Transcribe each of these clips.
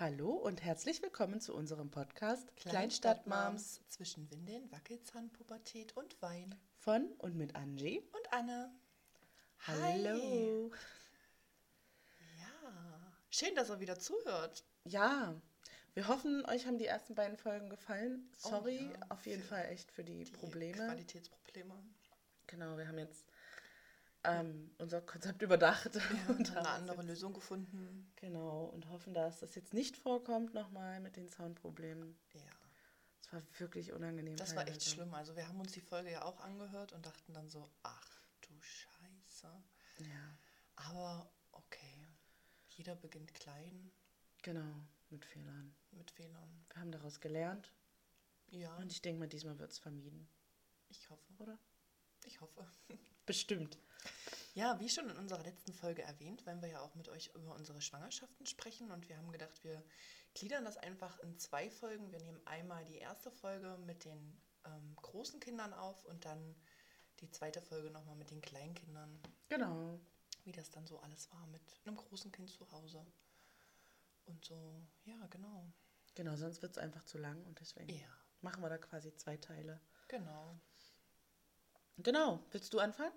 Hallo und herzlich willkommen zu unserem Podcast Kleinstadtmoms zwischen Windeln, Wackelzahn, Pubertät und Wein. Von und mit Angie. Und Anne. Hallo. Ja, schön, dass er wieder zuhört. Ja, wir hoffen, euch haben die ersten beiden Folgen gefallen. Oh Sorry ja, auf jeden Fall echt für die, Die Probleme. Qualitätsprobleme. Genau, wir haben jetzt ähm, unser Konzept überdacht. Wir und haben eine andere Lösung gefunden. Genau, und hoffen, dass das jetzt nicht vorkommt nochmal mit den Soundproblemen. Ja, Es war wirklich unangenehm. das war echt teilweise. schlimm. Also wir haben uns die Folge ja auch angehört und dachten dann so, ach du Scheiße. Ja, Aber okay, jeder beginnt klein genau, mit Fehlern. mit Fehlern. Wir haben daraus gelernt Ja, und ich denke mal, diesmal wird es vermieden, ich hoffe. oder? Ich hoffe. Bestimmt. Ja, wie schon in unserer letzten Folge erwähnt, wollen wir ja auch mit euch über unsere Schwangerschaften sprechen und wir haben gedacht, wir gliedern das einfach in zwei Folgen. Wir nehmen einmal die erste Folge mit den ähm, großen Kindern auf und dann die zweite Folge nochmal mit den Kleinkindern, Genau. wie das dann so alles war mit einem großen Kind zu Hause. Und so, ja, genau. Genau, sonst wird es einfach zu lang und deswegen Ja, machen wir da quasi zwei Teile. genau. Genau. Willst du anfangen?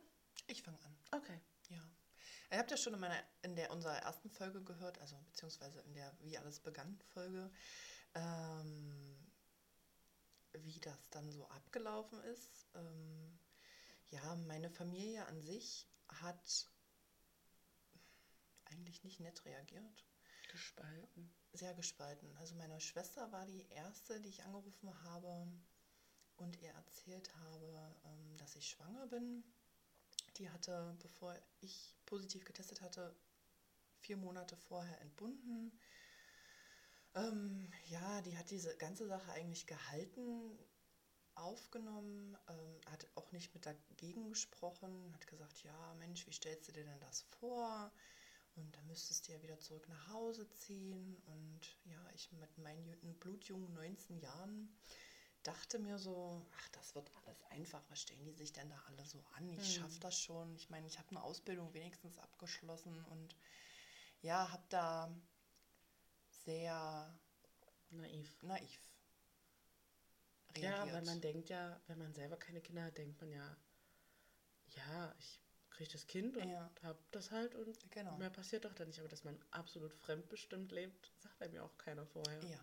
Ich fange an. Okay. Ja. Ihr habt ja schon in, meiner, in der, unserer ersten Folge gehört, also beziehungsweise in der Wie alles begann Folge, ähm, wie das dann so abgelaufen ist. Ähm, ja, meine Familie an sich hat eigentlich nicht nett reagiert. Gespalten. Sehr gespalten. Also meine Schwester war die erste, die ich angerufen habe und ihr erzählt habe, ähm, dass ich schwanger bin. Die hatte, bevor ich positiv getestet hatte, vier Monate vorher entbunden. Ähm, ja, die hat diese ganze Sache eigentlich gehalten, aufgenommen, ähm, hat auch nicht mit dagegen gesprochen, hat gesagt, ja Mensch, wie stellst du dir denn das vor? Und dann müsstest du ja wieder zurück nach Hause ziehen. Und ja, ich mit meinen blutjungen 19 Jahren dachte mir so, ach, das wird alles einfach. Was stellen die sich denn da alle so an? Ich Hm. schaffe das schon. Ich meine, ich habe eine Ausbildung wenigstens abgeschlossen und ja, habe da sehr Naiv. naiv Ja, reagiert. weil man denkt ja, wenn man selber keine Kinder hat, denkt man ja, ja, ich kriege das Kind und Ja. hab das halt und Genau. mehr passiert doch da nicht. Aber dass man absolut fremdbestimmt lebt, sagt einem ja auch keiner vorher. Ja,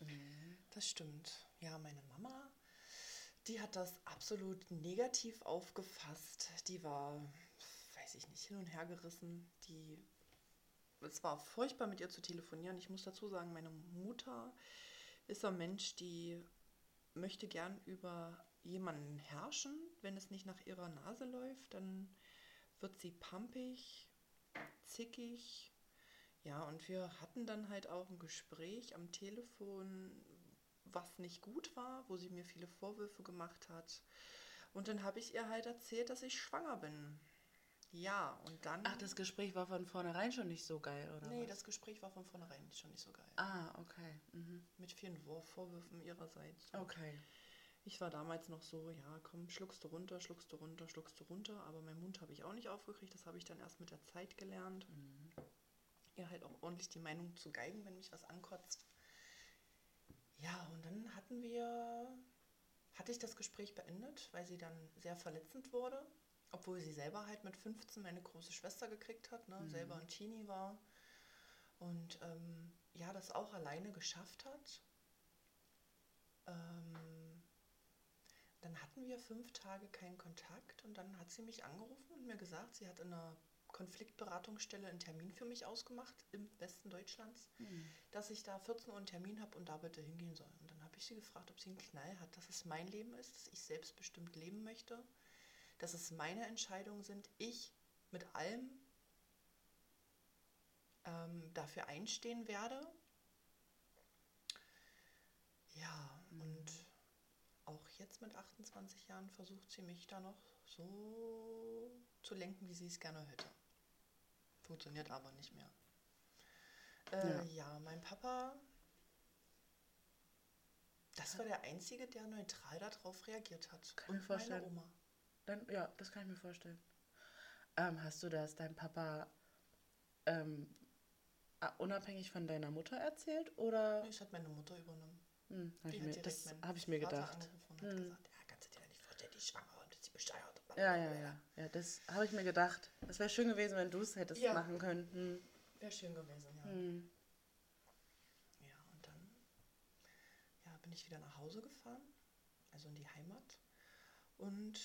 Mhm. Das stimmt. Ja, meine Mama, die hat das absolut negativ aufgefasst. Die war, weiß ich nicht, hin und her gerissen. Die, es war furchtbar mit ihr zu telefonieren. Ich muss dazu sagen, meine Mutter ist ein Mensch, die möchte gern über jemanden herrschen. Wenn es nicht nach ihrer Nase läuft, dann wird sie pampig, zickig. Ja, und wir hatten dann halt auch ein Gespräch am Telefon, was nicht gut war, wo sie mir viele Vorwürfe gemacht hat. Und dann habe ich ihr halt erzählt, dass ich schwanger bin. Ja, und dann. Ach, das Gespräch war von vornherein schon nicht so geil, oder? Nee, was? das Gespräch war von vornherein schon nicht so geil. Ah, okay. Mhm. Mit vielen Vor- Vorwürfen ihrerseits. Okay. Ich war damals noch so, ja, komm, schluckst du runter, schluckst du runter, schluckst du runter. Aber meinen Mund habe ich auch nicht aufgekriegt. Das habe ich dann erst mit der Zeit gelernt. Mhm. Ihr halt auch ordentlich die Meinung zu geigen, wenn mich was ankotzt. Ja, und dann hatten wir, hatte ich das Gespräch beendet, weil sie dann sehr verletzend wurde. Obwohl sie selber halt mit 15 meine große Schwester gekriegt hat, ne? Mhm. selber ein Teenie war. Und ähm, ja, das auch alleine geschafft hat. Ähm, dann hatten wir fünf Tage keinen Kontakt und dann hat sie mich angerufen und mir gesagt, sie hat in einer Konfliktberatungsstelle einen Termin für mich ausgemacht im Westen Deutschlands, Mhm. dass ich da 14 Uhr einen Termin habe und da bitte hingehen soll. Und dann habe ich sie gefragt, ob sie einen Knall hat, dass es mein Leben ist, dass ich selbstbestimmt leben möchte, dass es meine Entscheidungen sind, ich mit allem ähm, dafür einstehen werde. Ja, Mhm. und auch jetzt mit 28 Jahren versucht sie mich da noch so zu lenken, wie sie es gerne hätte. Funktioniert aber nicht mehr. Äh, Ja. ja. mein Papa, das war der Einzige, der neutral darauf reagiert hat. Kann mir Und vorstellen. meine Oma. Dann, ja, das kann ich mir vorstellen. Ähm, hast du das deinem Papa ähm, unabhängig von deiner Mutter erzählt oder? Das hat meine Mutter übernommen. Hm, hab Die ich mir, das habe ich mir Vater gedacht. Hm. gesagt, ja, kannst du dir nicht vorstellen, die ist schwanger und sie bescheuert. Ja, ja, ja. Ja, das habe ich mir gedacht. Es wäre schön gewesen, wenn du es hättest Ja. machen können. Hm. Wäre schön gewesen, ja. Hm. Ja, und dann ja, bin ich wieder nach Hause gefahren, also in die Heimat. Und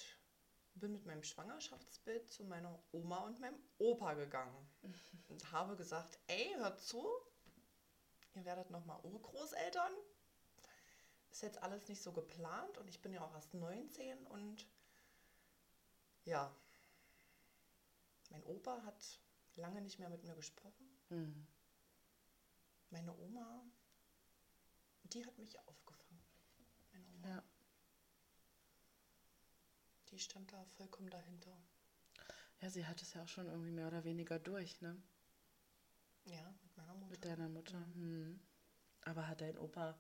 bin mit meinem Schwangerschaftsbild zu meiner Oma und meinem Opa gegangen. Und habe gesagt, ey, hört zu, ihr werdet nochmal Urgroßeltern. Ist jetzt alles nicht so geplant und ich bin ja auch erst 19 und ja, mein Opa hat lange nicht mehr mit mir gesprochen. Hm. Meine Oma, die hat mich aufgefangen. Meine Oma. Ja. Die stand da vollkommen dahinter. ja, sie hat es ja auch schon irgendwie mehr oder weniger durch, ne? Ja, mit meiner Mutter. Mit deiner Mutter. Hm. Aber hat dein Opa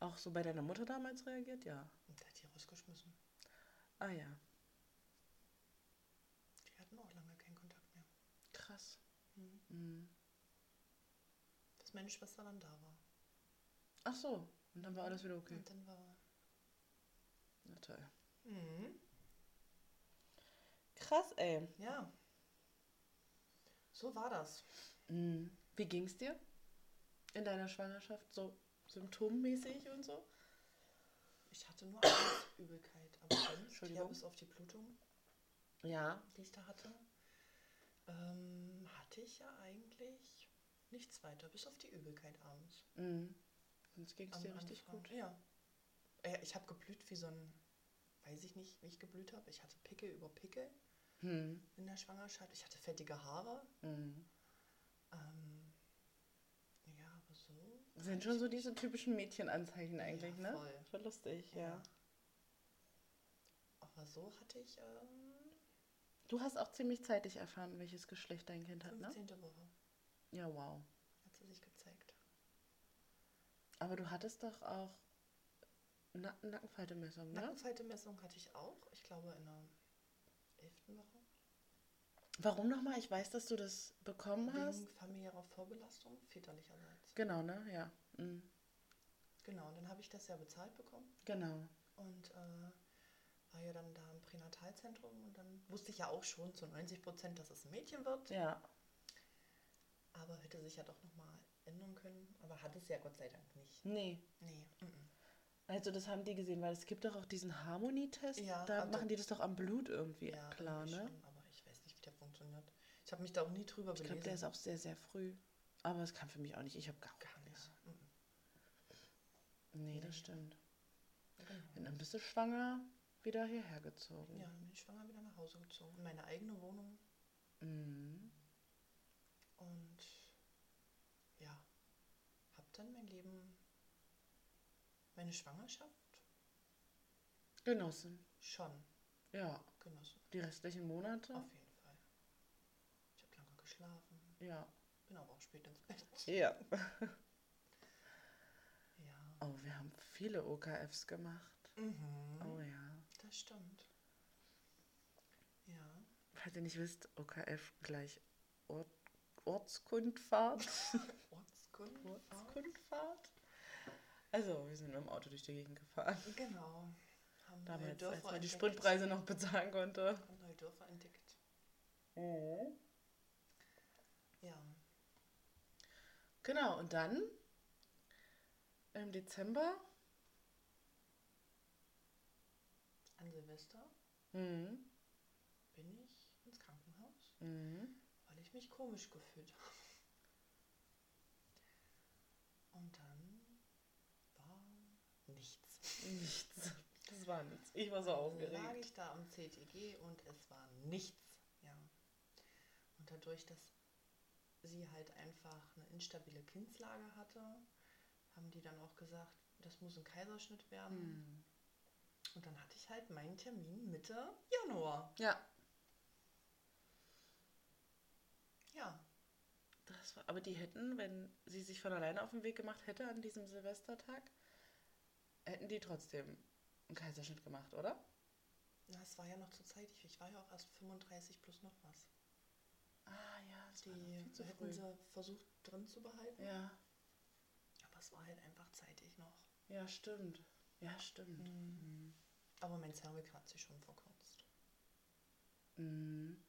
auch so bei deiner Mutter damals reagiert? Ja. Und der hat die rausgeschmissen. Ah ja. Die hatten auch lange keinen Kontakt mehr. Krass. Mhm. Hm. Bis meine Schwester dann da war. Ach so. Und dann war alles wieder okay. Und dann war. Na toll. Mhm. Krass, ey. Ja. So war das. Hm. Wie ging's dir in deiner Schwangerschaft? So symptommäßig und so? Ich hatte nur eins, Übelkeit. Aber sonst, ja, Entschuldigung. bis auf die Blutung, Ja. die ich da hatte, ähm, hatte ich ja eigentlich nichts weiter, bis auf die Übelkeit abends. Mhm. Sonst ging es dir richtig Anfang. gut. Ja. Äh, Ich habe geblüht wie so ein, weiß ich nicht, wie ich geblüht habe. Ich hatte Pickel über Pickel Hm. in der Schwangerschaft. Ich hatte fettige Haare. Mhm. Ähm, ja, aber so. Sind schon so diese typischen Mädchenanzeichen eigentlich, Ja, ne? voll. Schon lustig, ja. Aber so hatte ich ähm, Du hast auch ziemlich zeitig erfahren, welches Geschlecht dein Kind hat, ne? 15. Woche Ja, wow. hat sie sich gezeigt. Aber du hattest doch auch Na Nackenfaltemessung, ne? Nackenfaltemessung hatte ich auch. Ich glaube in der 11. Woche. Warum nochmal? Ich weiß, dass du das bekommen hast. Wegen familiärer Vorbelastung, väterlicherseits. Genau, ne? Ja. Mhm. Genau, und dann habe ich das ja bezahlt bekommen. Genau. und äh, war ja dann da im Pränatalzentrum und dann wusste ich ja auch schon zu 90 Prozent, dass es ein Mädchen wird, Ja. aber hätte sich ja doch nochmal ändern können, aber hat es ja Gott sei Dank nicht. Nee. Nee, mm Also das haben die gesehen, weil es gibt doch auch diesen Harmonietest. Ja, da also- machen die das doch am Blut irgendwie ja, klar, ne? schon, aber ich weiß nicht, wie der funktioniert. Ich habe mich da auch nie drüber Ich belesen. glaube, der ist auch sehr, sehr früh. Aber es kam für mich auch nicht. Ich habe gar, gar nicht. nicht. Mm Nee, das stimmt. Genau. Und dann bist du schwanger wieder hierher gezogen. Ja, bin ich schwanger wieder nach Hause gezogen, in meine eigene Wohnung Mhm. und ja, habe dann mein Leben, meine Schwangerschaft Genossen. schon Ja. genossen. Die restlichen Monate? Auf jeden Fall. Ich habe lange geschlafen, Ja. bin aber auch spät ins Bett. Ja. Ja. Oh, wir haben viele OKFs gemacht. Mhm. Oh ja. Das stimmt. Ja. Falls ihr nicht wisst, OKF gleich Ort, Ortskundfahrt. Ortskund. Ortskundfahrt. Also, wir sind mit dem Auto durch die Gegend gefahren. Genau. Haben Damals, als Dörfer man die. Spritpreise noch bezahlen konnte. Haben neue Dörfer entdeckt. Ja. Genau, und dann im Dezember An Silvester mhm. bin ich ins Krankenhaus, Mhm. weil ich mich komisch gefühlt habe. Und dann war nichts. nichts. Das war nichts. Ich war so Dann lag aufgeregt. ich da am CTG und es war nichts. Ja. Und dadurch, dass sie halt einfach eine instabile Kindslage hatte, haben die dann auch gesagt, das muss ein Kaiserschnitt werden. Mhm. Und dann hatte ich halt meinen Termin Mitte Januar. Ja, Ja, das war, aber die hätten, wenn sie sich von alleine auf den Weg gemacht hätte an diesem Silvestertag, hätten die trotzdem einen Kaiserschnitt gemacht, oder? na, es war ja noch zu zeitig. Ich war ja auch erst 35 plus noch was. Ah ja, das war Die viel zu hätten früh. sie versucht drin zu behalten. Ja, Aber es war halt einfach zeitig noch. ja, stimmt. Ja, stimmt. Mhm. Aber mein Cervix hat sich schon verkürzt. Mhm.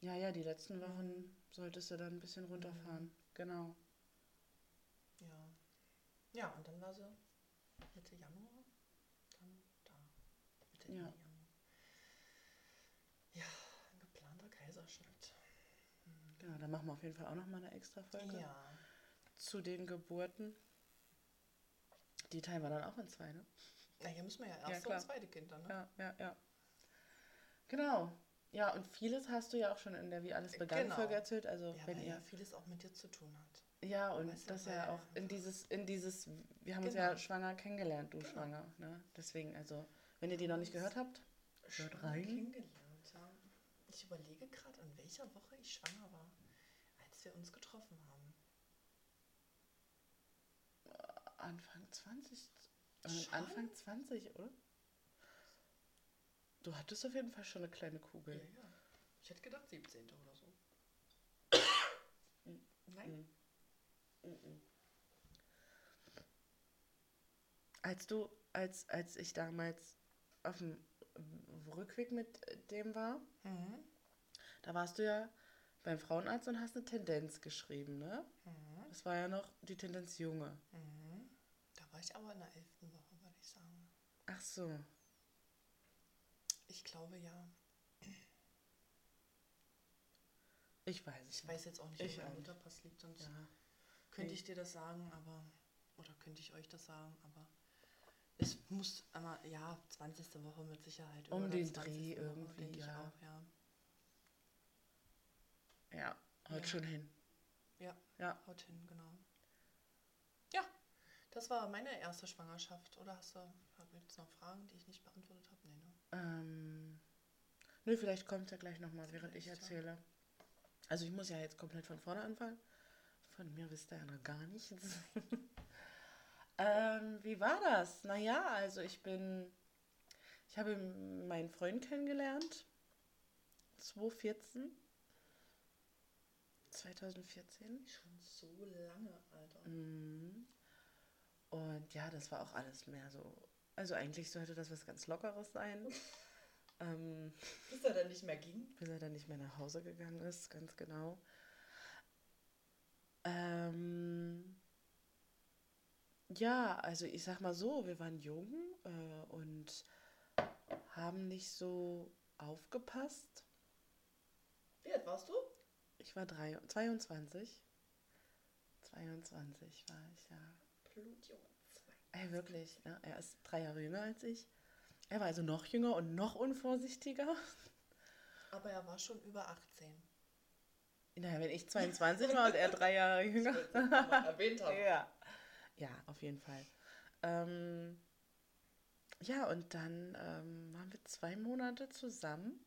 Ja, ja, die letzten Wochen solltest du dann ein bisschen runterfahren. Genau. Ja. Ja, und dann war sie Mitte Januar. Dann da. Mitte Ja. Januar. Ja, ein geplanter Kaiserschnitt. Genau, da machen wir auf jeden Fall auch nochmal eine extra Folge Ja. zu den Geburten. Die teilen wir dann auch in zwei, ne? Na, hier müssen wir ja Ja, erst klar. und zweite Kind dann, ne? Ja, ja, ja. Genau. Ja, und vieles hast du ja auch schon in der Wie alles begann Genau. Folge erzählt. Also Ja, wenn weil ihr. ja vieles auch mit dir zu tun hat. Ja, und Weißt das ja auch in dieses, in dieses, wir haben uns Genau. ja schwanger kennengelernt, du Genau. schwanger, ne? Deswegen, also, wenn ihr die noch nicht gehört habt, Schwanger rein. kennengelernt, ja. Ich überlege gerade, an welcher Woche ich schwanger war, als wir uns getroffen haben. Anfang 20, äh, Schon? Anfang 20, oder? Du hattest auf jeden Fall schon eine kleine Ja, Kugel. ja. Ich hätte gedacht 17. oder so. Nein. Mhm. Als du, als, als ich damals auf dem Rückweg mit dem war, Mhm. da warst du ja beim Frauenarzt und hast eine Tendenz geschrieben, ne? Mhm. Das war ja noch die Tendenz Junge. Mhm. War ich aber in der 11. Woche, würde ich sagen. Ach so. Ich glaube ja. Ich weiß Ich weiß jetzt auch nicht, Ich wo mein nicht. Mutterpass liegt, sonst Ja. könnte Nee. ich dir das sagen, aber. Oder könnte ich euch das sagen, aber. Es muss einmal, ja, 20. Woche mit Sicherheit. Um den 20. Dreh Woche, irgendwie, ja. Auch, ja. Ja, haut Ja. schon hin. Ja, Ja. haut hin, genau. Das war meine erste Schwangerschaft. Oder hast du jetzt noch Fragen, die ich nicht beantwortet habe? Nee, ne? Ähm, nö, vielleicht kommt ja gleich nochmal, während ich Vielleicht, ja. erzähle. Also ich muss ja jetzt komplett von vorne anfangen. Von mir wisst ihr ja noch gar nichts. ähm, wie war das? Naja, also ich bin, ich habe meinen Freund kennengelernt. 2014. 2014. Schon so lange, Alter. Mhm. Und ja, das war auch alles mehr so. Also eigentlich sollte das was ganz Lockeres sein. ähm, Bis er dann nicht mehr ging. bis er dann nicht mehr nach Hause gegangen ist, ganz genau. Ähm, ja, also ich sag mal so, wir waren jung äh, und haben nicht so aufgepasst. Wie alt warst du? Ich war drei, 22. 22 war ich, ja. Blutjunge. Ey, wirklich, ja. Er ist drei Jahre jünger als ich. Er war also noch jünger und noch unvorsichtiger. Aber er war schon über 18. Naja, wenn ich 22 war und er drei Jahre jünger. erwähnt Ja. Ja, auf jeden Fall. Ähm, ja, und dann ähm, waren wir zwei Monate zusammen.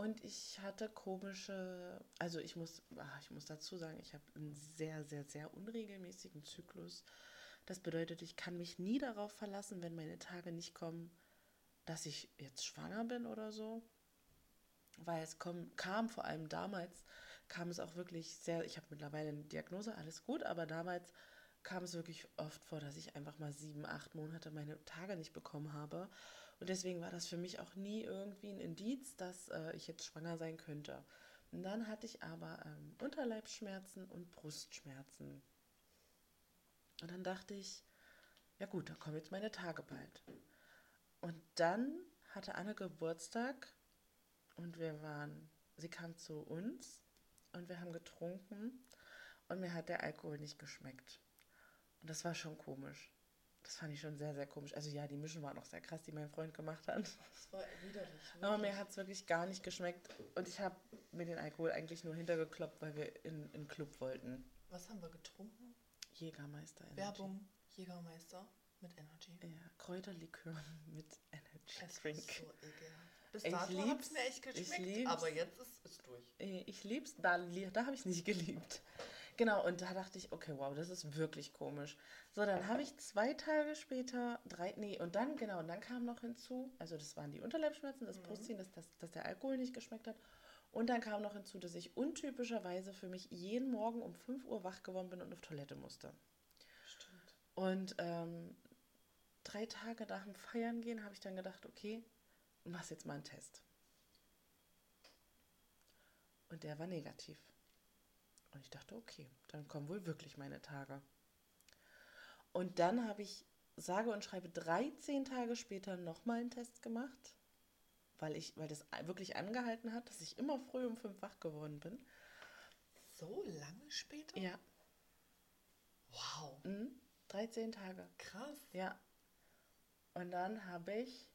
Und ich hatte komische, also ich muss, ah, ich muss dazu sagen, ich habe einen sehr, sehr, sehr unregelmäßigen Zyklus. Das bedeutet, ich kann mich nie darauf verlassen, wenn meine Tage nicht kommen, dass ich jetzt schwanger bin oder so. Weil es kom, kam vor allem damals, kam es auch wirklich sehr, ich habe mittlerweile eine Diagnose, alles gut, aber damals kam es wirklich oft vor, dass ich einfach mal sieben, acht Monate meine Tage nicht bekommen habe. Und deswegen war das für mich auch nie irgendwie ein Indiz, dass äh, ich jetzt schwanger sein könnte. Und dann hatte ich aber ähm, Unterleibsschmerzen und Brustschmerzen. Und dann dachte ich, ja gut, dann kommen jetzt meine Tage bald. Und dann hatte Anne Geburtstag und wir waren, sie kam zu uns und wir haben getrunken und mir hat der Alkohol nicht geschmeckt. Und das war schon komisch. Das fand ich schon sehr, sehr komisch. Also ja, die Mischen waren auch sehr krass, die mein Freund gemacht hat. Das war widerlich. Aber mir hat es wirklich gar nicht geschmeckt. Und ich habe mir den Alkohol eigentlich nur hintergekloppt, weil wir in in den Club wollten. Was haben wir getrunken? Jägermeister Energy. Werbung, Jägermeister mit Energy. Ja, Kräuterlikör mit Energy Es war Drink. so ekelhaft. Bis Ich dato hat es mir echt Ich geschmeckt, aber jetzt ist es durch. Ich lieb's, da, da habe ich nicht geliebt. Genau, und da dachte ich, okay, wow, das ist wirklich komisch. So, dann habe ich zwei Tage später, drei, nee, und dann, genau, und dann kam noch hinzu, also das waren die Unterleibsschmerzen, das Brustziehen, dass, dass, dass der Alkohol nicht geschmeckt hat. Und dann kam noch hinzu, dass ich untypischerweise für mich jeden Morgen um 5 Uhr wach geworden bin und auf Toilette musste. Stimmt. Und ähm, drei Tage nach dem Feiern gehen habe ich dann gedacht, okay, mach jetzt mal einen Test. Und der war negativ. Und ich dachte, okay, dann kommen wohl wirklich meine Tage. Und dann habe ich, sage und schreibe, 13 Tage später nochmal einen Test gemacht, weil, ich, weil das wirklich angehalten hat, dass ich immer früh um fünf wach geworden bin. So lange später? Ja. Wow. Mhm. 13 Tage. Krass. Ja. Und dann habe ich.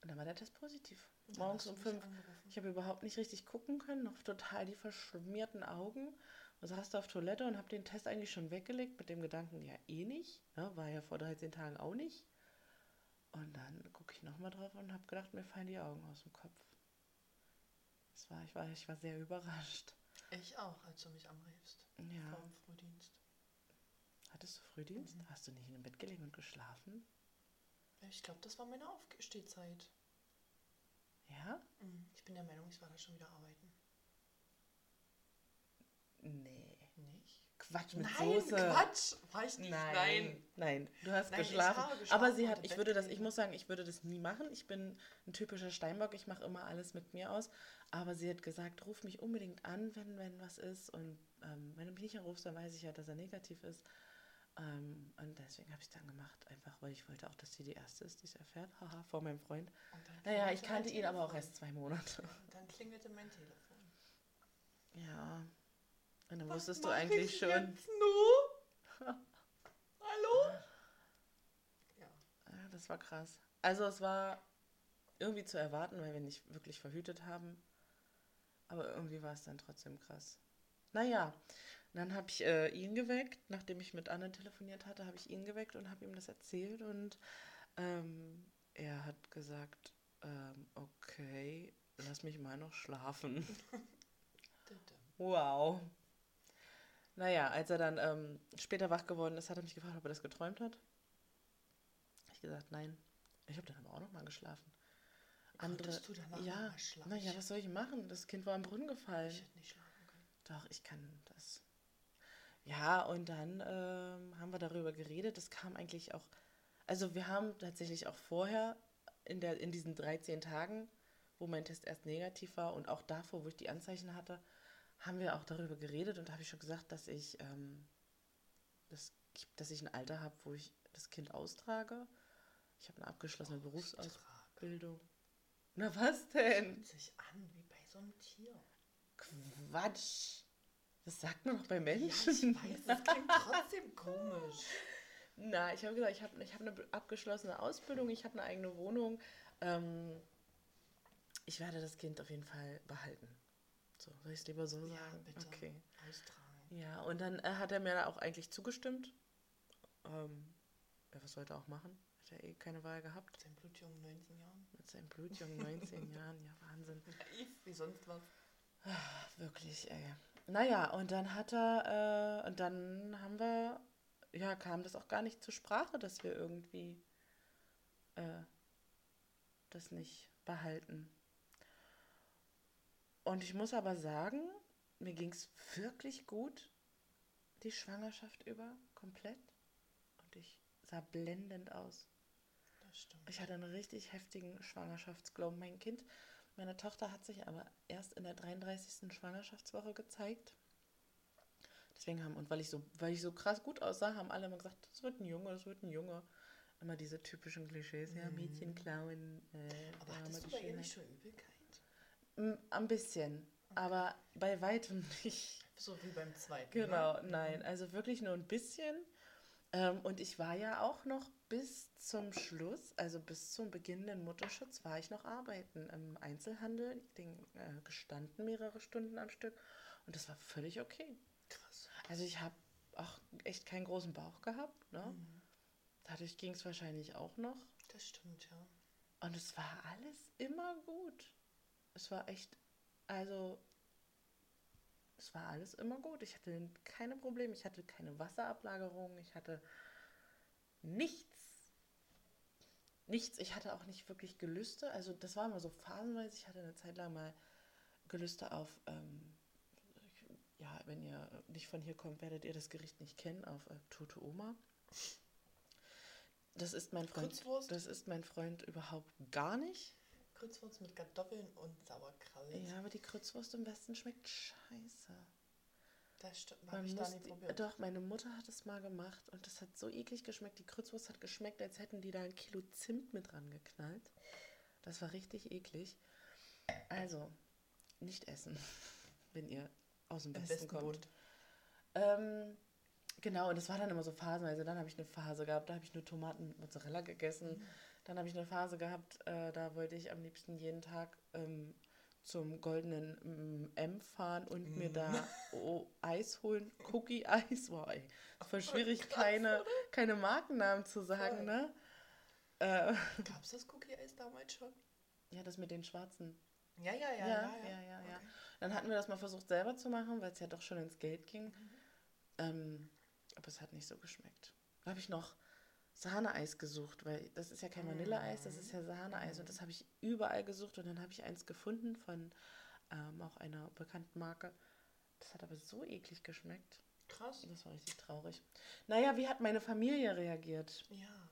Und dann war der Test positiv. Morgens um fünf. Ich habe überhaupt nicht richtig gucken können, noch total die verschmierten Augen. Und saß da auf Toilette und habe den Test eigentlich schon weggelegt mit dem Gedanken, ja eh nicht. Ne? War ja vor 13 Tagen auch nicht. Und dann gucke ich nochmal drauf und habe gedacht, mir fallen die Augen aus dem Kopf. Das war, ich, war, ich war sehr überrascht. Ich auch, als du mich anriefst. Ja. Vor dem Frühdienst. Hattest du Frühdienst? Mhm. Hast du nicht in dem Bett gelegen und geschlafen? Ich glaube, das war meine Aufstehzeit. Ja? Mhm. Ich bin der Meinung, ich war da schon wieder arbeiten. Nee. Nicht? Quatsch mit Nein, Soße. Quatsch! War ich nicht? Nein. Nein, du hast Nein, ich geschlafen. geschlafen Aber sie hat, ich würde das, ich muss sagen, ich würde das nie machen. Ich bin ein typischer Steinbock, ich mache immer alles mit mir aus. Aber sie hat gesagt, ruf mich unbedingt an, wenn, wenn was ist. Und ähm, wenn du mich nicht anrufst, dann weiß ich ja, dass er negativ ist. Ähm, und deswegen habe ich es dann gemacht, einfach weil ich wollte auch, dass sie die Erste ist, die es erfährt. Haha, vor meinem Freund. Naja, ich kannte mein ihn aber auch erst zwei Monate. Dann klingelte mein Telefon. Ja. Und dann Was wusstest du eigentlich ich schon. Jetzt nur? Hallo? Ja. Ja, das war krass. Also es war irgendwie zu erwarten, weil wir nicht wirklich verhütet haben. Aber irgendwie war es dann trotzdem krass. Naja, dann habe ich äh, ihn geweckt. Nachdem ich mit Anne telefoniert hatte, habe ich ihn geweckt und habe ihm das erzählt. Und ähm, er hat gesagt, ähm, okay, lass mich mal noch schlafen. Wow. Naja, als er dann ähm, später wach geworden ist, hat er mich gefragt, ob er das geträumt hat. Ich gesagt, nein. Ich habe dann aber auch noch mal geschlafen. Andere, Konntest du danach ja, naja, was soll ich machen? Das Kind war im Brunnen gefallen. Ich hätte nicht schlafen können. Doch, ich kann das. Ja, und dann ähm, haben wir darüber geredet. Das kam eigentlich auch. Also, wir haben tatsächlich auch vorher in, der, in diesen 13 Tagen, wo mein Test erst negativ war und auch davor, wo ich die Anzeichen hatte, haben wir auch darüber geredet und da habe ich schon gesagt, dass ich, ähm, das, dass ich ein Alter habe, wo ich das Kind austrage. Ich habe eine abgeschlossene Berufsausbildung. Na, was denn? Fühlt sich an wie bei so einem Tier. Quatsch. Das sagt man doch bei Ja, Menschen. ich weiß, es klingt trotzdem komisch. Na, ich habe gesagt, ich habe ich hab eine abgeschlossene Ausbildung, ich habe eine eigene Wohnung. Ähm, ich werde das Kind auf jeden Fall behalten. So, soll ich es lieber so Ja, sagen? bitte. Okay. Austragen. Ja, und dann äh, hat er mir da auch eigentlich zugestimmt. Ähm, ja, was sollte er auch machen? Hat er eh keine Wahl gehabt. Mit seinem blutjungen 19 Jahren. Mit seinem blutjungen 19 Jahren. Ja, Wahnsinn. Naiv, wie sonst was. Wirklich, ey. Naja, und dann hat er, äh, und dann haben wir, ja, kam das auch gar nicht zur Sprache, dass wir irgendwie äh, das nicht behalten. Und ich muss aber sagen, mir ging es wirklich gut, die Schwangerschaft über, komplett. Und ich sah blendend aus. Das stimmt. Ich hatte einen richtig heftigen Schwangerschaftsglow. Mein Kind, meine Tochter hat sich aber erst in der 33. Schwangerschaftswoche gezeigt. Deswegen haben, und weil ich so, weil ich so krass gut aussah, haben alle immer gesagt, das wird ein Junge, das wird ein Junge. Immer diese typischen Klischees, ja, Mhm. Mädchen klauen. Äh, Aber hattest du bei ihr nicht schon Übelkeit? Ein bisschen, aber bei weitem nicht. So wie beim zweiten. Genau, ne? nein, also wirklich nur ein bisschen. Ähm, und ich war ja auch noch bis zum Schluss, also bis zum beginnenden Mutterschutz, war ich noch arbeiten im Einzelhandel, den äh, gestanden mehrere Stunden am Stück. Und das war völlig okay. Krass. Also ich habe auch echt keinen großen Bauch gehabt. Ne? Mhm. Dadurch ging es wahrscheinlich auch noch. Das stimmt, ja. Und es war alles immer gut. Es war echt, also es war alles immer gut. Ich hatte keine Probleme, ich hatte keine Wasserablagerung, ich hatte nichts. Nichts. Ich hatte auch nicht wirklich Gelüste. Also das war immer so phasenweise. Ich hatte eine Zeit lang mal Gelüste auf, ähm, ja, wenn ihr nicht von hier kommt, werdet ihr das Gericht nicht kennen, auf äh, Tote Oma. Das ist mein Freund. Grützwurst? Das ist mein Freund überhaupt gar nicht. Grützwurst mit Kartoffeln und Sauerkraut. Ja, aber die Grützwurst im Westen schmeckt scheiße. Das stimmt, habe ich da die, probiert. doch, meine Mutter hat es mal gemacht und das hat so eklig geschmeckt. Die Grützwurst hat geschmeckt, als hätten die da ein Kilo Zimt mit dran geknallt. Das war richtig eklig. Also, nicht essen, wenn ihr aus dem Westen besten kommt. Ähm, genau, und das war dann immer so phasenweise. Dann habe ich eine Phase gehabt, da habe ich nur Tomaten mit Mozzarella gegessen. Dann habe ich eine Phase gehabt, äh, da wollte ich am liebsten jeden Tag ähm, zum goldenen mm, M fahren und mir da oh, Eis holen. Cookie-Eis. Wow, ey. Ist voll schwierig, keine, keine Markennamen zu sagen, Voll. ne? Äh, Gab es das Cookie-Eis damals schon? ja, das mit den schwarzen. Ja, ja, ja. Ja, ja, ja, ja. Okay. Dann hatten wir das mal versucht selber zu machen, weil es ja doch schon ins Geld ging. Ähm, aber es hat nicht so geschmeckt. Da habe ich noch Sahneeis gesucht, weil das ist ja kein Vanilleeis, das ist ja Sahneeis und das habe ich überall gesucht und dann habe ich eins gefunden von ähm, auch einer bekannten Marke. Das hat aber so eklig geschmeckt. Krass. Das war richtig traurig. Naja, wie hat meine Familie reagiert? Ja.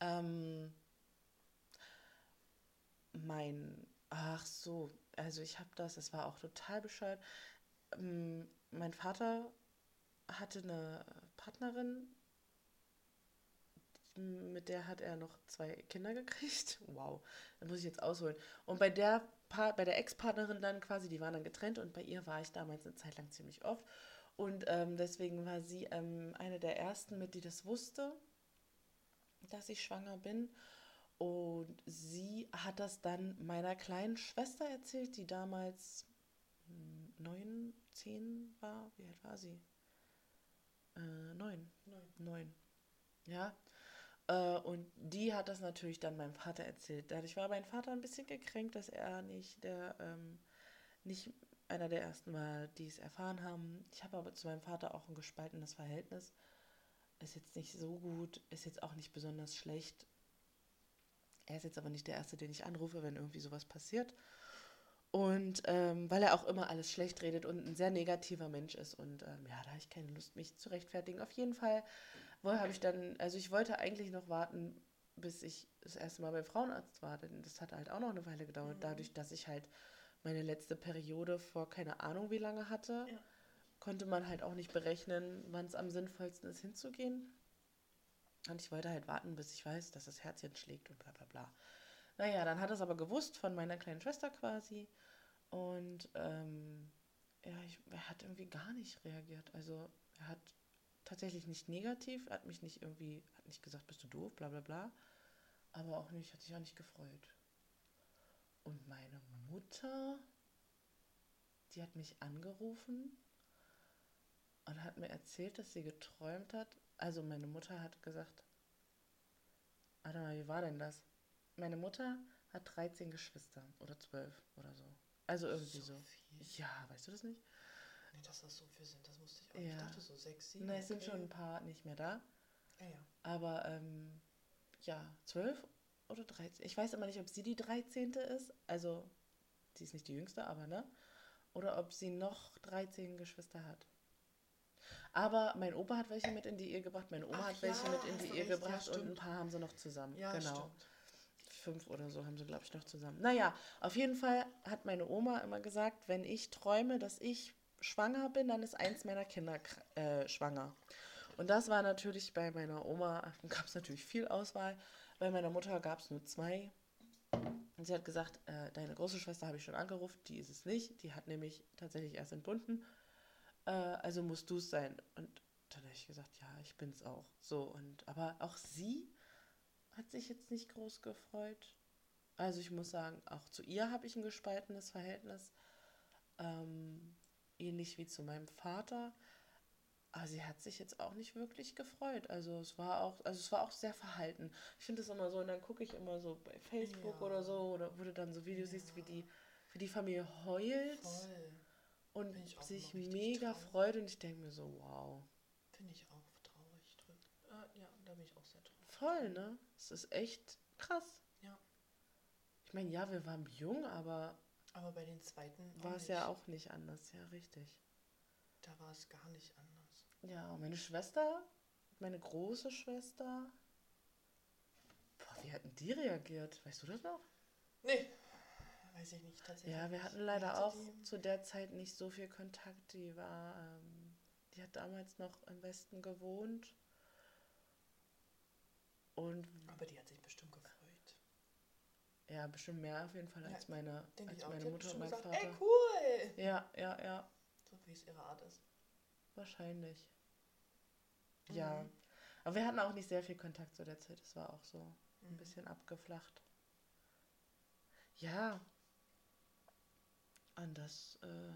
Ähm, mein, ach so, also ich habe das, es war auch total bescheuert. Ähm, mein Vater hatte eine Partnerin, mit der hat er noch zwei Kinder gekriegt. Wow, da muss ich jetzt ausholen. Und bei der, Pa- bei der Ex-Partnerin dann quasi, die waren dann getrennt und bei ihr war ich damals eine Zeit lang ziemlich oft. Und ähm, deswegen war sie ähm, eine der ersten, mit die das wusste, dass ich schwanger bin. Und sie hat das dann meiner kleinen Schwester erzählt, die damals hm, neun, zehn war. Wie alt war sie? Äh, neun. Neun. Neun. Ja. Äh, und die hat das natürlich dann meinem Vater erzählt. Dadurch war mein Vater ein bisschen gekränkt, dass er nicht der, ähm, nicht einer der ersten war, die es erfahren haben. Ich habe aber zu meinem Vater auch ein gespaltenes Verhältnis. Ist jetzt nicht so gut, ist jetzt auch nicht besonders schlecht. Er ist jetzt aber nicht der Erste, den ich anrufe, wenn irgendwie sowas passiert. Und ähm, weil er auch immer alles schlecht redet und ein sehr negativer Mensch ist. Und ähm, ja, da habe ich keine Lust, mich zu rechtfertigen. Auf jeden Fall wohl habe ich dann, also ich wollte eigentlich noch warten, bis ich das erste Mal beim Frauenarzt war. Denn das hat halt auch noch eine Weile gedauert, Mhm. dadurch, dass ich halt meine letzte Periode vor keine Ahnung wie lange hatte. Ja. Konnte man halt auch nicht berechnen, wann es am sinnvollsten ist, hinzugehen. Und ich wollte halt warten, bis ich weiß, dass das Herzchen schlägt und bla bla bla. Naja, dann hat er es aber gewusst von meiner kleinen Schwester quasi. Und ähm, ja, ich, er hat irgendwie gar nicht reagiert. Also er hat tatsächlich nicht negativ, hat mich nicht irgendwie, hat nicht gesagt, bist du doof, bla bla bla. Aber auch nicht, hat sich auch nicht gefreut. Und meine Mutter, die hat mich angerufen und hat mir erzählt, dass sie geträumt hat. Also meine Mutter hat gesagt, warte mal, wie war denn das? Meine Mutter hat 13 Geschwister oder 12 oder so. Also irgendwie so. viel. Ja, weißt du das nicht? Nee, dass das so viel sind, das wusste ich auch. nicht. Ja. Ich dachte so sechs, sieben. Nein, es sind okay. schon ein paar nicht mehr da. Ja, ja. Aber ähm, ja, 12 oder 13. Ich weiß immer nicht, ob sie die 13. ist. Also, sie ist nicht die jüngste, aber ne? Oder ob sie noch 13 Geschwister hat. Aber mein Opa hat welche mit in die Ehe gebracht, meine Oma Ach hat welche ja, mit in die Ehe recht, ja, gebracht und ein paar haben sie noch zusammen. Ja, genau. stimmt. Fünf oder so haben sie, glaube ich, noch zusammen. Naja, auf jeden Fall hat meine Oma immer gesagt, wenn ich träume, dass ich schwanger bin, dann ist eins meiner Kinder äh, schwanger. Und das war natürlich bei meiner Oma, gab es natürlich viel Auswahl. Bei meiner Mutter gab es nur zwei. Und sie hat gesagt, äh, deine große Schwester habe ich schon angerufen, die ist es nicht. Die hat nämlich tatsächlich erst entbunden. Äh, also musst du es sein. Und dann habe ich gesagt, ja, ich bin es auch. So, und aber auch sie hat sich jetzt nicht groß gefreut. Also ich muss sagen, auch zu ihr habe ich ein gespaltenes Verhältnis. Ähm, ähnlich wie zu meinem Vater. Aber sie hat sich jetzt auch nicht wirklich gefreut. Also es war auch, also es war auch sehr verhalten. Ich finde es immer so, und dann gucke ich immer so bei Facebook Ja. oder so, oder wo du dann so Videos siehst, wie die, wie die Familie heult Voll. und sich mega traurig. freut. Und ich denke mir so, wow. Finde ich auch traurig drüber. Ah, ja, da bin ich auch sehr traurig. Voll, ne? Es ist echt krass. Ja. Ich meine, ja, wir waren jung, aber Aber bei den zweiten war es ja auch nicht anders. Ja, richtig. Da war es gar nicht anders. Ja, meine Schwester, meine große Schwester. Boah, wie hatten die reagiert? Weißt du das noch? Nee, weiß ich nicht tatsächlich. Ja, wir hatten leider hatte auch die- zu der Zeit nicht so viel Kontakt. Die war, ähm, die hat damals noch im Westen gewohnt. Und Aber die hat sich bestimmt gefreut. Ja, bestimmt mehr auf jeden Fall als Ja, meine, als auch. Meine hat Mutter und mein gesagt, Vater. ey, cool! Ja, ja, ja, So wie es ihre Art ist. wahrscheinlich. Ja. Mhm. Aber wir hatten auch nicht sehr viel Kontakt zu der Zeit. Es war auch so ein Mhm. bisschen abgeflacht. Ja. Und das, äh,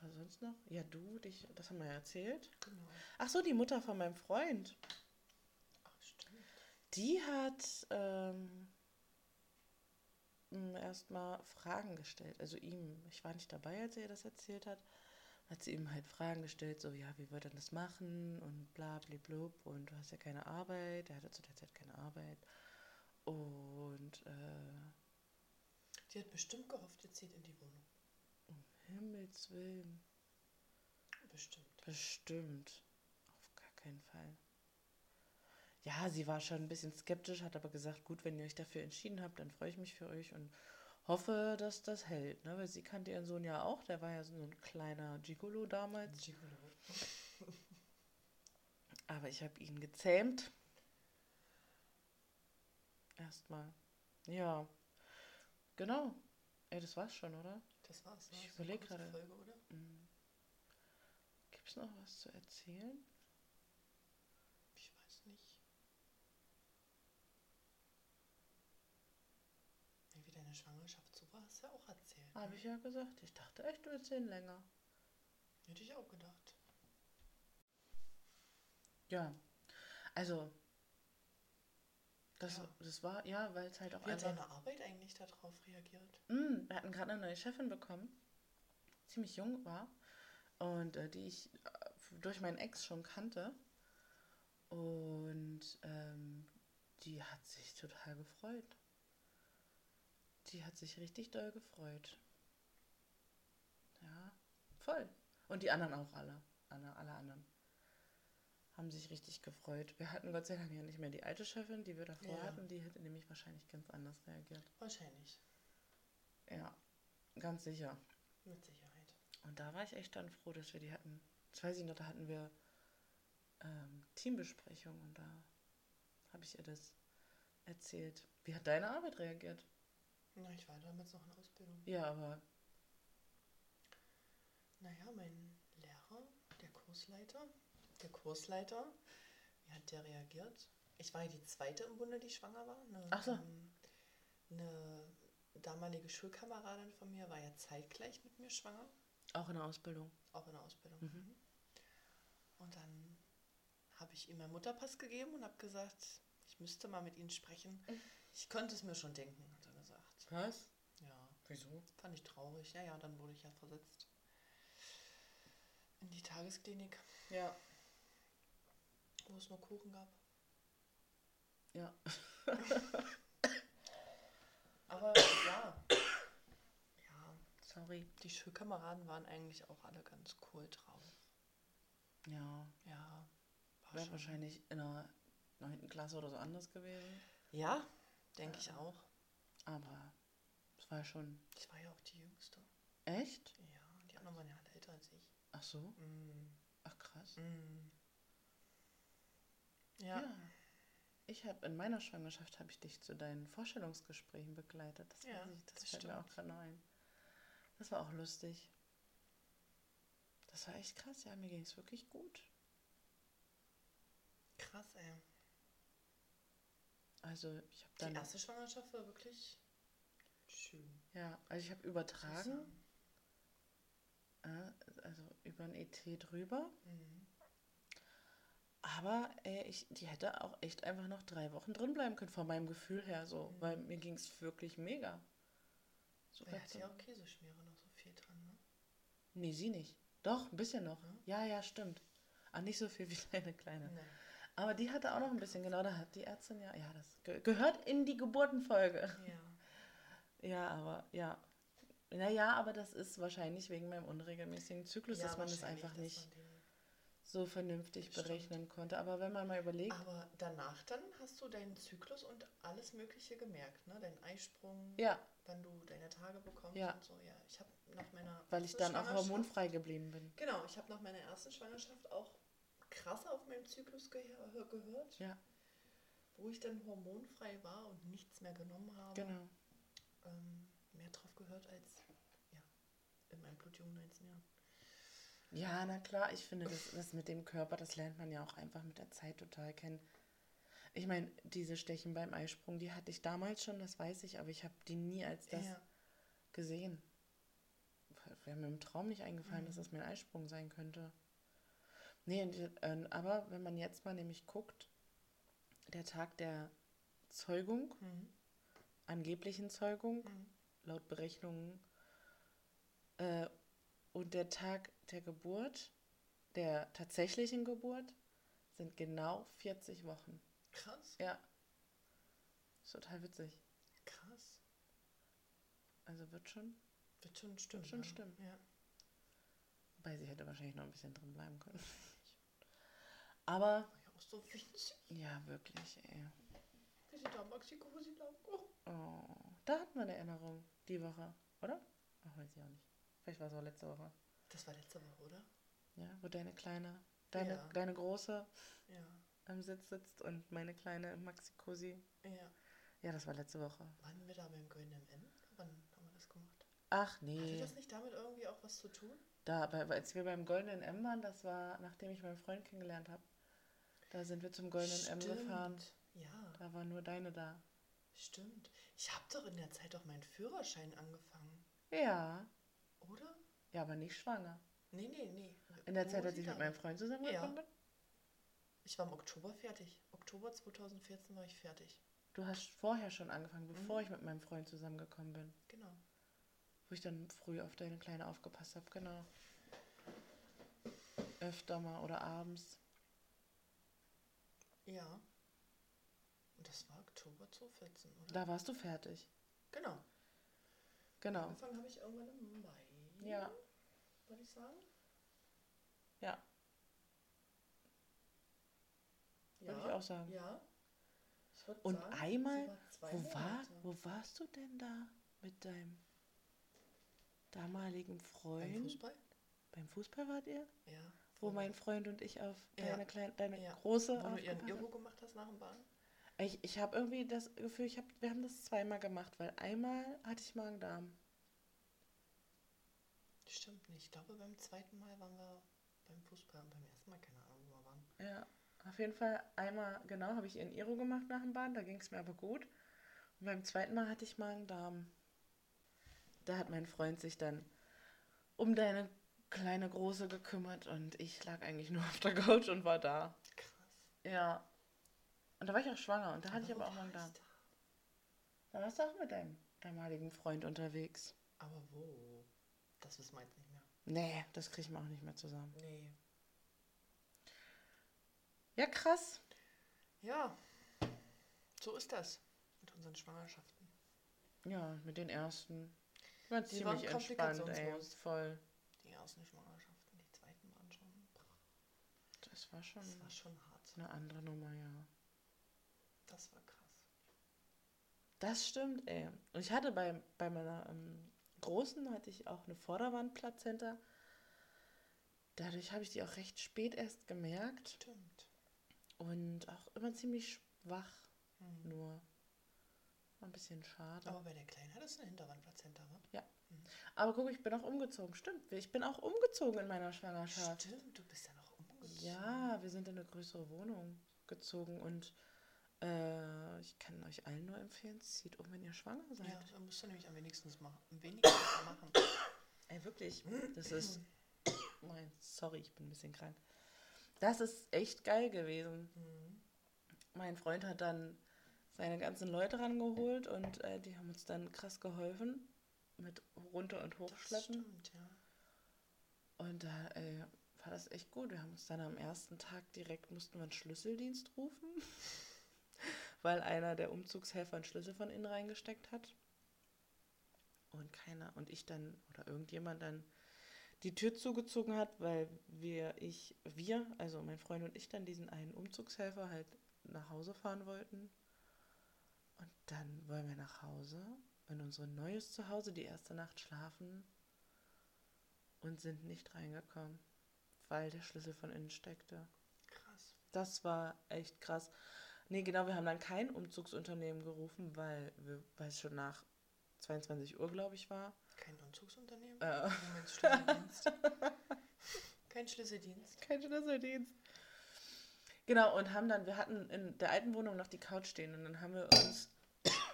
war sonst noch? Ja, du, dich, das haben wir ja erzählt. Genau. Ach so, die Mutter von meinem Freund. Ach, stimmt. Die hat ähm, erstmal Fragen gestellt. Also ihm, ich war nicht dabei, als er ihr das erzählt hat. Hat sie ihm halt Fragen gestellt, so, ja, wie wird er das machen und bla, bla, blub. Und du hast ja keine Arbeit. Er hatte zu der Zeit keine Arbeit. Und, äh, Die hat bestimmt gehofft, ihr zieht in die Wohnung. um Himmels Willen. Bestimmt. Bestimmt. Auf gar keinen Fall. Ja, sie war schon ein bisschen skeptisch, hat aber gesagt, gut, wenn ihr euch dafür entschieden habt, dann freue ich mich für euch und hoffe, dass das hält. Ne? Weil sie kannte ihren Sohn ja auch, der war ja so ein kleiner Gigolo damals. Gigolo. Aber ich habe ihn gezähmt. Erstmal. Ja. Genau. Ey, das war's schon, oder? Das war's. Ich ne? So überleg kurze gerade. Mhm. Gibt's noch was zu erzählen? Ich weiß nicht. Ja, Wie deine Schwangerschaft so war, hast du ja auch erzählt. Habe ich ja gesagt. Ich dachte echt, du erzählen länger. Hätte ich auch gedacht. Ja, also das, Ja. das war, ja, weil es halt auch Wie hat einfach. deine Arbeit eigentlich darauf reagiert? Mm, wir hatten gerade eine neue Chefin bekommen, ziemlich jung war und äh, die ich äh, durch meinen Ex schon kannte. Und ähm, die hat sich total gefreut. Die hat sich richtig doll gefreut. Ja, voll. Und die anderen auch alle. Alle, alle anderen. Haben sich richtig gefreut. Wir hatten Gott sei Dank ja nicht mehr die alte Chefin, die wir davor Ja. hatten. Die hätte nämlich wahrscheinlich ganz anders reagiert. Wahrscheinlich. Ja, ganz sicher. Mit Sicherheit. Und da war ich echt dann froh, dass wir die hatten. Das weiß ich noch, da hatten wir ähm, Teambesprechung und da habe ich ihr das erzählt. Wie hat deine Arbeit reagiert? Na, ich war damals noch in Ausbildung. Ja, aber Naja, mein Lehrer, der Kursleiter, der Kursleiter, wie hat der reagiert? Ich war ja die zweite im Bunde, die schwanger war. Eine, Ach so. ähm, eine damalige Schulkameradin von mir war ja zeitgleich mit mir schwanger, auch in der Ausbildung. auch in der Ausbildung. Mhm. Mhm. Und dann habe ich ihm meinen Mutterpass gegeben und habe gesagt, ich müsste mal mit ihnen sprechen. Ich konnte es mir schon denken, hat er gesagt. Was? Ja. Wieso? Fand ich traurig. Ja, ja, dann wurde ich ja versetzt. In die Tagesklinik, Ja. wo es nur Kuchen gab. Ja. Aber ja. Ja, Sorry. die Schulkameraden waren eigentlich auch alle ganz cool drauf. Ja. Ja. Wäre wahrscheinlich in der 9. Klasse oder so anders gewesen. Ja, denke ich auch. Aber es war schon. Ich war ja auch die Jüngste. Echt? Ja, die anderen waren ja alle älter als ich. Ach so? Mm, Ach krass. mm. Ja. Ja. Ich habe in meiner Schwangerschaft habe ich dich zu deinen Vorstellungsgesprächen begleitet. Das, Ja, ich, das, das fällt mir auch stimmt. gerade ein. Das war auch lustig. Das war echt krass, ja, mir ging es wirklich gut. Krass, ey. Also ich habe Die dann, erste Schwangerschaft war wirklich schön. ja, also ich habe übertragen, also über ein ET drüber. Mhm. Aber ey, ich, die hätte auch echt einfach noch drei Wochen drin bleiben können, von meinem Gefühl her so, Mhm. weil mir ging es wirklich mega. So Er so- ja auch Käseschmiere noch so viel dran, ne? Nee, sie nicht. Doch, ein bisschen noch. Ja? Ja, ja, stimmt. Ah, nicht so viel wie deine Kleine. Nein. Aber die hatte auch noch ein bisschen, genau, da hat die Ärztin ja, ja, das ge gehört in die Geburtenfolge. Ja. Ja, aber ja. Naja, aber das ist wahrscheinlich wegen meinem unregelmäßigen Zyklus, Ja, dass man das einfach nicht so vernünftig Stimmt. berechnen konnte. Aber wenn man mal überlegt, Aber danach dann hast du deinen Zyklus und alles Mögliche gemerkt, ne? Deinen Eisprung, ja, wann du deine Tage bekommst Ja. und so. Ja, ich habe nach meiner weil ich dann auch hormonfrei geblieben bin. Genau, ich habe nach meiner ersten Schwangerschaft auch krass auf meinen Zyklus ge gehört, Ja, wo ich dann hormonfrei war und nichts mehr genommen habe. genau. Ähm, mehr drauf gehört als in meinem blutjungen 19 Jahren. Ja, na klar, ich finde, das, das mit dem Körper, das lernt man ja auch einfach mit der Zeit total kennen. Ich meine, diese Stechen beim Eisprung, die hatte ich damals schon, das weiß ich, aber ich habe die nie als das ja. gesehen. Wäre mir im Traum nicht eingefallen, Mhm. dass das mein Eisprung sein könnte. Nee, und, äh, aber wenn man jetzt mal nämlich guckt, der Tag der Zeugung, Mhm. angeblichen Zeugung, Mhm. laut Berechnungen, äh, und der Tag der Geburt, der tatsächlichen Geburt, sind genau 40 Wochen. Krass, Ja. Ist total witzig. krass. Also wird schon. Wird schon stimmen. schon ne? stimmen. Ja. Wobei sie hätte wahrscheinlich noch ein bisschen drin bleiben können. Aber, War ja auch so winzig. ja, wirklich, ey. Wie sie da Maxi Cosi lang. Oh. Oh, da hatten wir eine Erinnerung die Woche, oder? Ach, weiß ich auch nicht. Vielleicht war es auch letzte Woche. Das war letzte Woche, oder? Ja, wo deine kleine, deine, Ja. deine große Ja. am Sitz sitzt und meine kleine im Maxi-Cosi. Ja. Ja, das war letzte Woche. Waren wir da beim Goldenen M? Wann haben wir das gemacht? Ach Hatte nee, das nicht damit irgendwie auch was zu tun? da, als wir beim Goldenen M waren, das war, nachdem ich meinen Freund kennengelernt habe. Da sind wir zum Goldenen M gefahren. Ja, Da war nur deine da. stimmt. Ich habe doch in der Zeit auch meinen Führerschein angefangen, Ja, oder? ja, aber nicht schwanger. Nee, nee, nee. In der Wo Zeit, als ich mit meinem. Freund zusammengekommen Ja. bin? Ich war im Oktober fertig. Oktober 2014 war ich fertig. Du hast vorher schon angefangen, bevor Mhm. ich mit meinem Freund zusammengekommen bin. Genau. Wo ich dann früh auf deine Kleine aufgepasst habe, genau. Öfter mal oder abends. Ja. Und das war Oktober 2014, oder? Da warst du fertig. Genau. Genau. Angefangen habe ich irgendwann im Mai. Ja. Würde ich sagen. Ja, würde ich auch sagen. Ja. Und sagen, einmal, war Wo, war, wo warst du denn da mit deinem damaligen Beim Freund? Fußball? Beim Fußball wart ihr? Ja. Wo mein Freund und ich auf Ja. deine, kleine, deine Ja. große Wo du ihren haben? gemacht hast nach dem Bahn? Ich, ich habe irgendwie das Gefühl, ich hab, wir haben das zweimal gemacht, weil einmal hatte ich Magen-Darm. Stimmt nicht. Ich glaube, beim zweiten Mal waren wir beim Fußball und beim ersten Mal keine Ahnung, wo wir waren. Ja, auf jeden Fall einmal, genau, habe ich ihren Iro gemacht nach dem Bahn, da ging es mir aber gut. Und beim zweiten Mal hatte ich Magen-Darm. Da hat mein Freund sich dann um deine kleine Große gekümmert und ich lag eigentlich nur auf der Couch und war da. Krass. Ja. Und da war ich auch schwanger und da hatte ich aber auch war Magen-Darm. ich da? Da warst du auch mit deinem damaligen Freund unterwegs. Aber wo? Das wissen wir jetzt nicht mehr. Nee, das kriegen wir auch nicht mehr zusammen. Nee. Ja, krass. Ja. So ist das mit unseren Schwangerschaften. Ja, mit den ersten. War Die waren ziemlich entspannt, ey. Voll. Die ersten Schwangerschaften, die zweiten waren schon. Das war schon Das war schon hart. eine andere Nummer, ja. Das war krass. Das stimmt, ey. Und ich hatte bei, bei meiner ähm, Großen hatte ich auch eine Vorderwandplazenta. Dadurch habe ich die auch recht spät erst gemerkt Stimmt. und auch immer ziemlich schwach Hm. nur. War ein bisschen schade. Aber bei der Kleinen hattest du eine Hinterwandplazenta, wa? Aber guck, ich bin auch umgezogen. Stimmt, ich bin auch umgezogen in meiner Schwangerschaft. Stimmt, du bist ja noch umgezogen. Ja, wir sind in eine größere Wohnung gezogen und äh, ich kann euch allen nur empfehlen, zieht um, wenn ihr schwanger seid. Ja, da musst du nämlich am wenigsten machen. Am wenigsten machen. Ey, wirklich, das ist. Nein, sorry, ich bin ein bisschen krank. Das ist echt geil gewesen. Mhm. Mein Freund hat dann seine ganzen Leute rangeholt und äh, die haben uns dann krass geholfen mit runter und Das hochschleppen. stimmt, ja. Und da ey, war das echt gut. Wir haben uns dann am ersten Tag direkt mussten wir einen Schlüsseldienst rufen, weil einer der Umzugshelfer einen Schlüssel von innen reingesteckt hat. und keiner und ich dann oder irgendjemand dann die Tür zugezogen hat, weil wir, ich, wir, also mein Freund und ich dann diesen einen Umzugshelfer halt nach Hause fahren wollten. Und dann wollen wir nach Hause, in unser neues Zuhause die erste Nacht schlafen und sind nicht reingekommen, weil der Schlüssel von innen steckte. Krass. Das war echt krass. Nee, genau, wir haben dann kein Umzugsunternehmen gerufen, weil, wir, weil es schon nach 22 Uhr, glaube ich, war. Kein Umzugsunternehmen? Äh. Kein Schlüsseldienst. Kein Schlüsseldienst. Genau, und haben dann, wir hatten in der alten Wohnung noch die Couch stehen und dann haben wir uns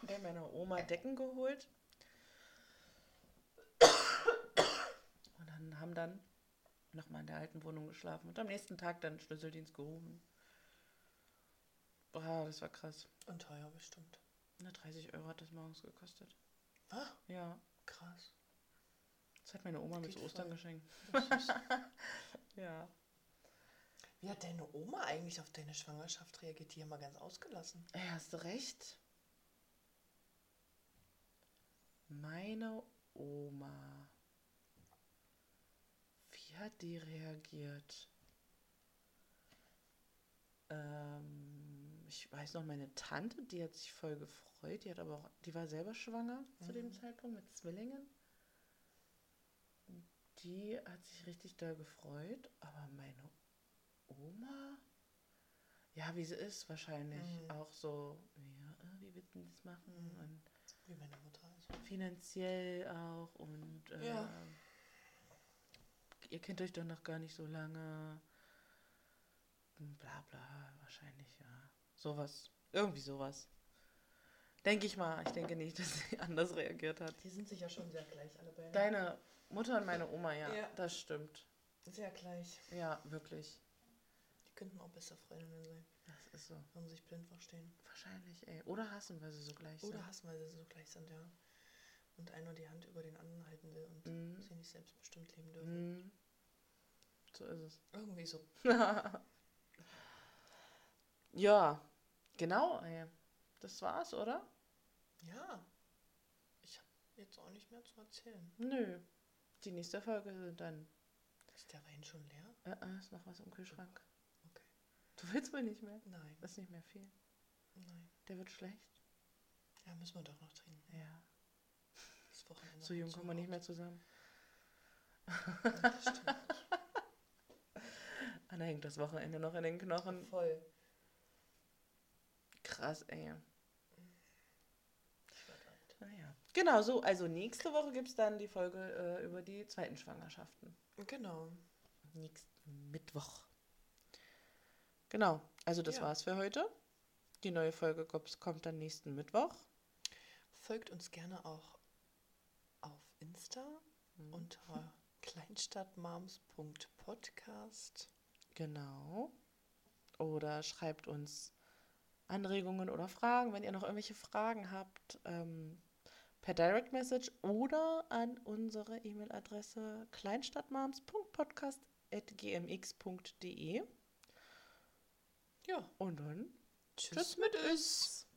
bei meiner Oma Decken geholt. Und dann haben dann nochmal in der alten Wohnung geschlafen und am nächsten Tag dann Schlüsseldienst gerufen. Boah, das war krass. Und teuer bestimmt. Na, 30 Euro hat das morgens gekostet. Ah, Ja, krass. das hat meine Oma zu Ostern voll. geschenkt. Ja. Wie hat deine Oma eigentlich auf deine Schwangerschaft reagiert? Die haben wir ganz ausgelassen. Ey, hast du recht. Meine Oma. Wie hat die reagiert? Ähm, ich weiß noch, meine Tante, die hat sich voll gefreut. Die hat aber auch, die war selber schwanger zu dem Mhm. Zeitpunkt mit Zwillingen. Die hat sich richtig doll gefreut, aber meine Oma, ja, wie sie ist wahrscheinlich Mhm. auch so, ja, äh, wie wird denn das machen Mhm. und Wie meine Mutter also. finanziell auch und äh, Ja. ihr kennt euch doch noch gar nicht so lange, bla bla, wahrscheinlich, ja, sowas, irgendwie sowas. Denke ich mal, ich denke nicht, dass sie anders reagiert hat. Die sind sich ja schon sehr gleich, alle beiden. Deine Mutter und meine Oma, ja, Ja. das stimmt. Sehr gleich. Ja, wirklich. Die könnten auch beste Freundinnen sein, Das ist so. wenn sie sich blind verstehen. Wahrscheinlich, ey. Oder hassen, weil sie so gleich Oder sind. hassen, weil sie so gleich sind, ja. Und einer die Hand über den anderen halten will und Mhm. sie nicht selbstbestimmt leben dürfen. Mhm. So ist es. Irgendwie so. ja, genau. Das war's, oder? Ja. Ich habe jetzt auch nicht mehr zu erzählen. Nö. Die nächste Folge sind dann. Ist der Wein schon leer? Äh, äh, ist noch was im Kühlschrank. Okay. Du willst wohl nicht mehr? Nein. Das ist nicht mehr viel. Nein. Der wird schlecht. Ja, müssen wir doch noch trinken. Ja. Das Wochenende So jung kommen wir nicht mehr zusammen. Ja, das stimmt. Anna hängt das Wochenende noch in den Knochen. Voll. Krass, ey. Naja. Genau, so. Also nächste Woche gibt es dann die Folge äh, über die zweiten Schwangerschaften. Genau. Nächsten Mittwoch. Genau. Also das Ja. war's für heute. Die neue Folge kommt kommt dann nächsten Mittwoch. Folgt uns gerne auch auf Insta Mhm. unter kleinstadtmoms.podcast. Genau. Oder schreibt uns Anregungen oder Fragen, wenn ihr noch irgendwelche Fragen habt, ähm, per Direct Message oder an unsere E-Mail-Adresse kleinstadtmoms.podcast.gmx.de. Ja. Und dann Tschüss, Tschüss mit Is.